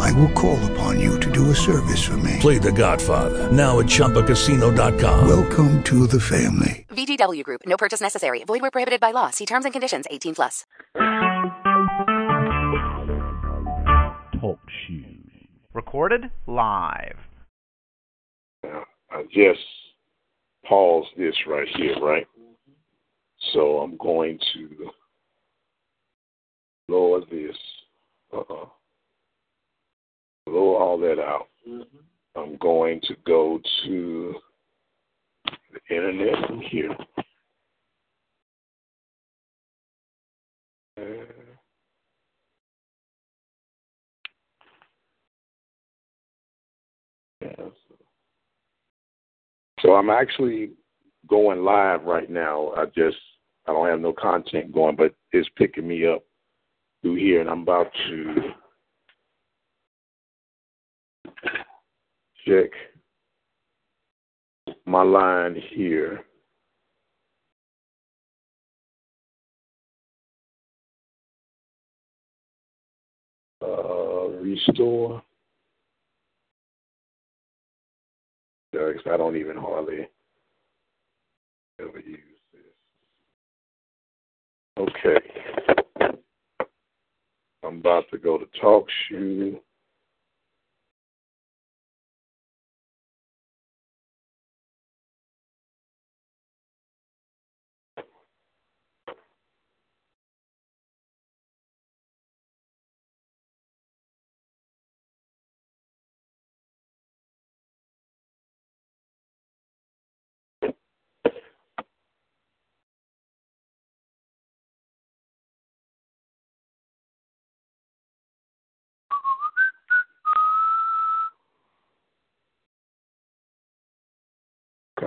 I will call upon you to do a service for me. Play The Godfather now at ChumbaCasino.com. Welcome to the family. VGW Group. No purchase necessary. Void where prohibited by law. See terms and conditions. 18 plus. Talk shoes. Recorded live. I just pause this right here, right? So I'm going to lower this. Uh-uh. Lower all that out. I'm going to go to the internet from here. Uh, yeah, so- So I'm actually going live right now. I just I don't have no content going, but it's picking me up through here, and I'm about to check my line here. Uh, restore. I don't even hardly ever use this. Okay. I'm about to go to talk shoe.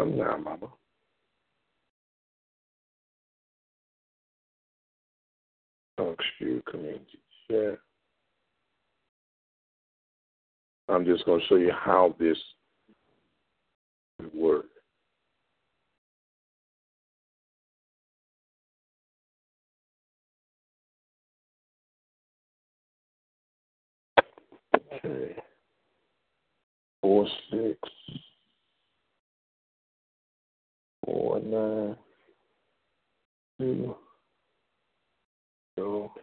Come now, mama. Shoe community chat. I'm just going to show you how this would work. Okay. Four six four nine two go.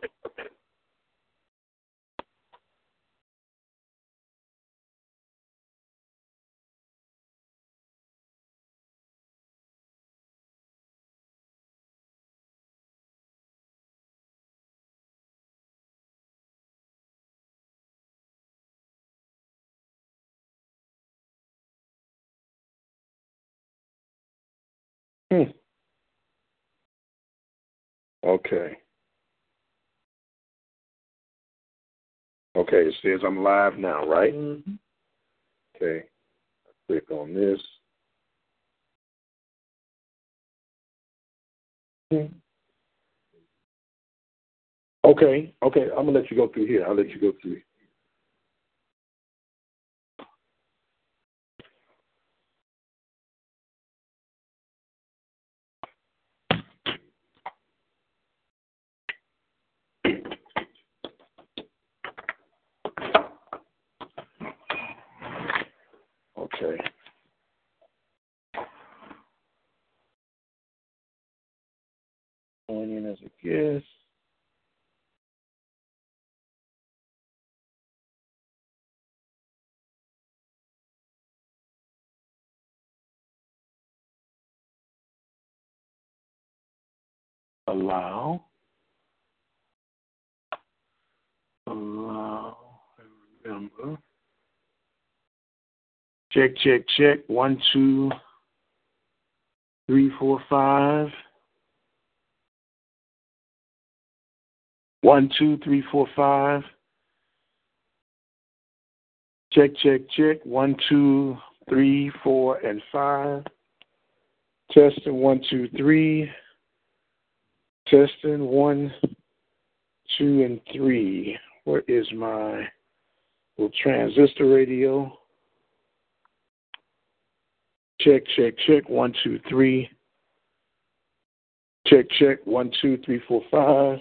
Okay. Okay, it says I'm live now, right? Okay. Click on this. Hmm. Okay, okay, I'm gonna let you go through here. I'll let you go through. Okay. Going in as a. Allow. Allow. Check, check, check. One, two, three, four, five. One, two, three, four, five. Check, check, check. One, two, three, four, and five. Testing one, two, three. Testing one, two, and three. Where is my little transistor radio? Check, check, check. One, two, three. Check, check. One, two, three, four, five.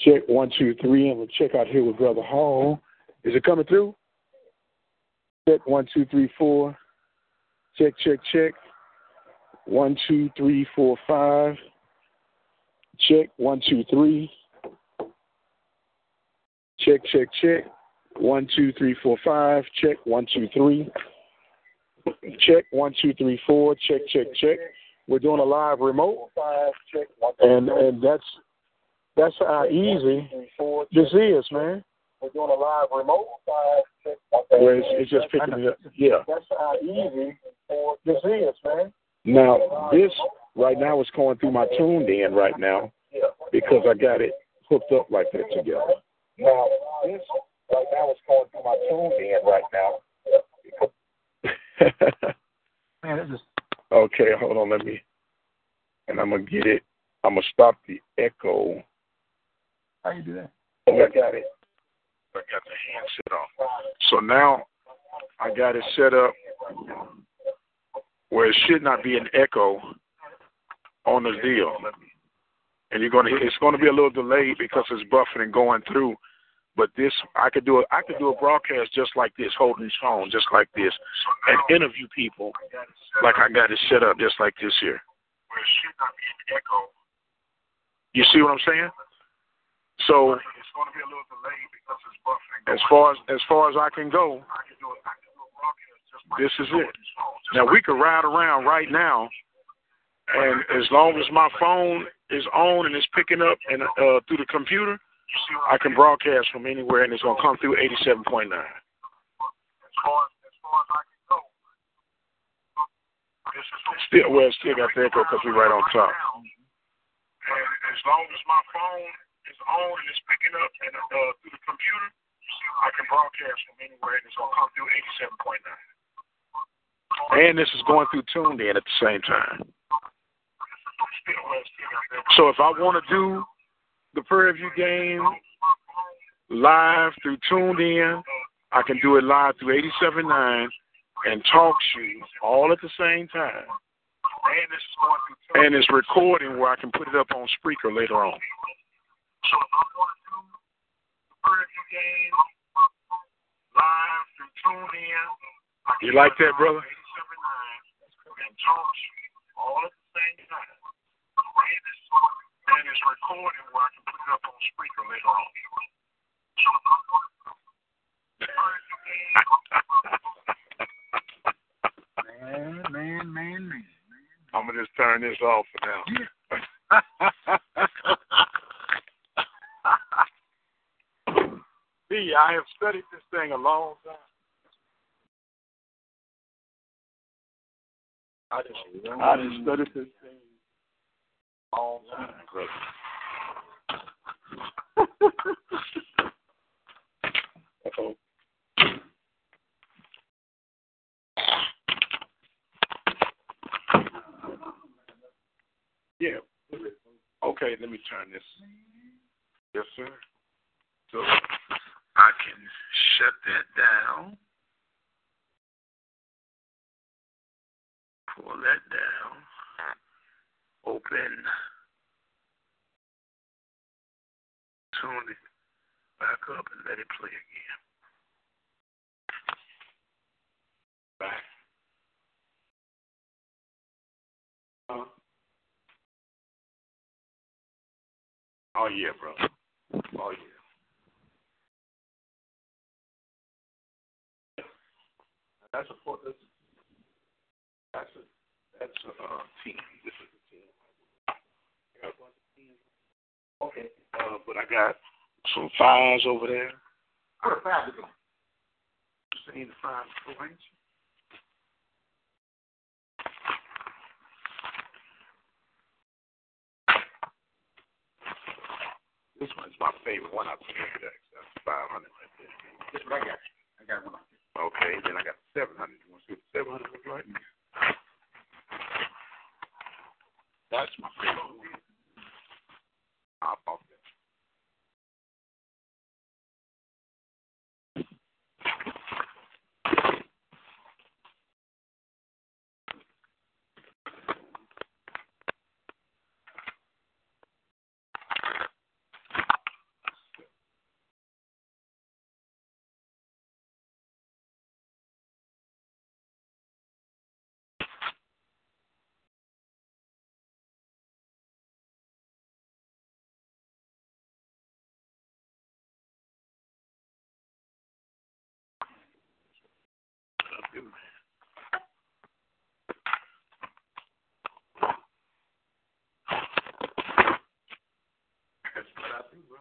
Check one, two, three. I'm gonna check out here with Brother Hall. Is it coming through? Check one, two, three, four. Check, check, check. One, two, three, four, five. Check one, two, three. Check, check, check. One, two, three, four, five. Check one, two, three. Check one, two, three, four. Check, check, check. We're doing a live remote, and and that's that's how easy this is, man. We're doing a live remote. Where it's, it's just picking me up. Yeah. That's how easy this is, man. Now this right now is going through my TuneIn right now because I got it hooked up like that together. Now this right now is going through my TuneIn right now. Man, this is Okay, hold on, let me and I'm gonna get it. I'm gonna stop the echo. how you do that? Oh, I got it. I got the handset off. So now I got it set up where it should not be an echo on the deal. And you're gonna it's gonna be a little delayed because it's buffering and going through. But this I could do a I could do a broadcast just like this, holding this phone just like this, and interview people like I got it set up just like this here. You see what I'm saying? So it's going to be a little because it's buffering. As far as as far as I can go, this is it. Now we could ride around right now, and as long as my phone is on and it's picking up and uh, through the computer, I can broadcast from anywhere, and it's going to come through 87.9. Still, well, still got the echo because we're right on top. And as long as my phone is on and it's picking up and uh, through the computer, I can broadcast from anywhere, and it's going to come through 87.9. And this is going through TuneIn at the same time. So if I want to do the Prairie View game live through TuneIn, I can do it live through 87.9 and talk shoes all at the same time. And it's recording where I can put it up on Spreaker later on. So if I want to do the game live through TuneIn, you like that, brother? And talk all at the same time. And it's recording where I can put it up on Spreaker later on. Man, man, man, man. I'm gonna just turn this off for now. See, I have studied this thing a long time. I just, I just studied this thing a long time, brother. Uh-oh. Yeah. Okay, let me turn this. Yes, sir. So I can shut that down. Pull that down. Open. Tune it back up and let it play again. Back. Uh, oh yeah, bro. Oh yeah. That's a. That's that's a that's a uh, team. This is a team. A. Okay. Uh, but I got some fives over there. Where the five go? Seen the five before, ain't you? This one's my favorite one out of the Jack. That's five hundred right there. This what I got. I got one. Okay, then I got seven hundred. You want to see what seven hundred looks like? That's my favorite. I'll pop that. That's what I do, bro.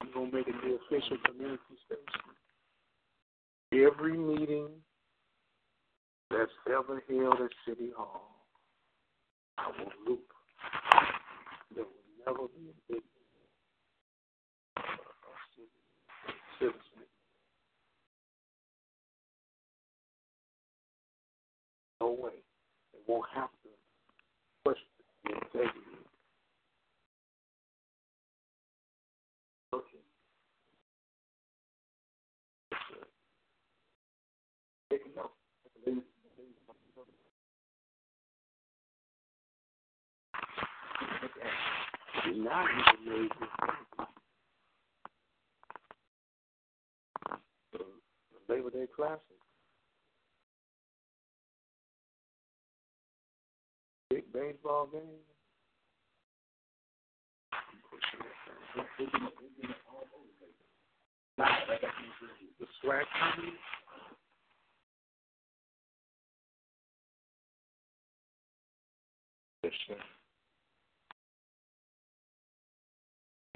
I'm gonna make it the official community station. Every meeting that's ever held at City Hall, I will loop. A big uh. No way. They won't have to question the integrity. Okay. Take a note. Now you. The the Labor Day Classic. Big baseball game. The swag. Yes, sir.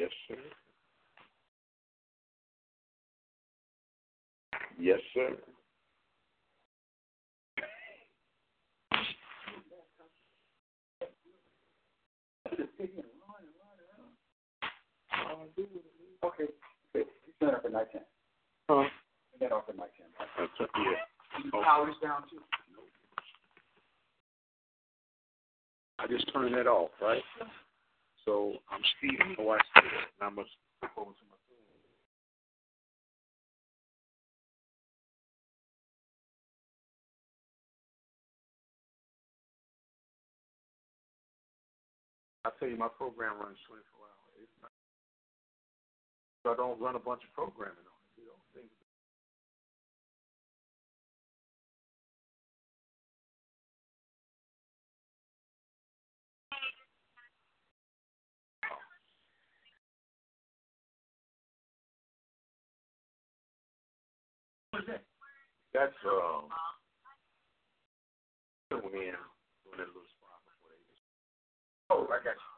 Yes, sir. Yes, sir. Okay. Sent up at night ten. Huh? Get off at night ten. That's a, yeah. You power down too. I just turned that off, right? So I'm say it, and I must flip over to my phone. I tell you, my program runs 24 hours. Not, so I don't run a bunch of programming on That's um. When doing that little. Oh, I got you.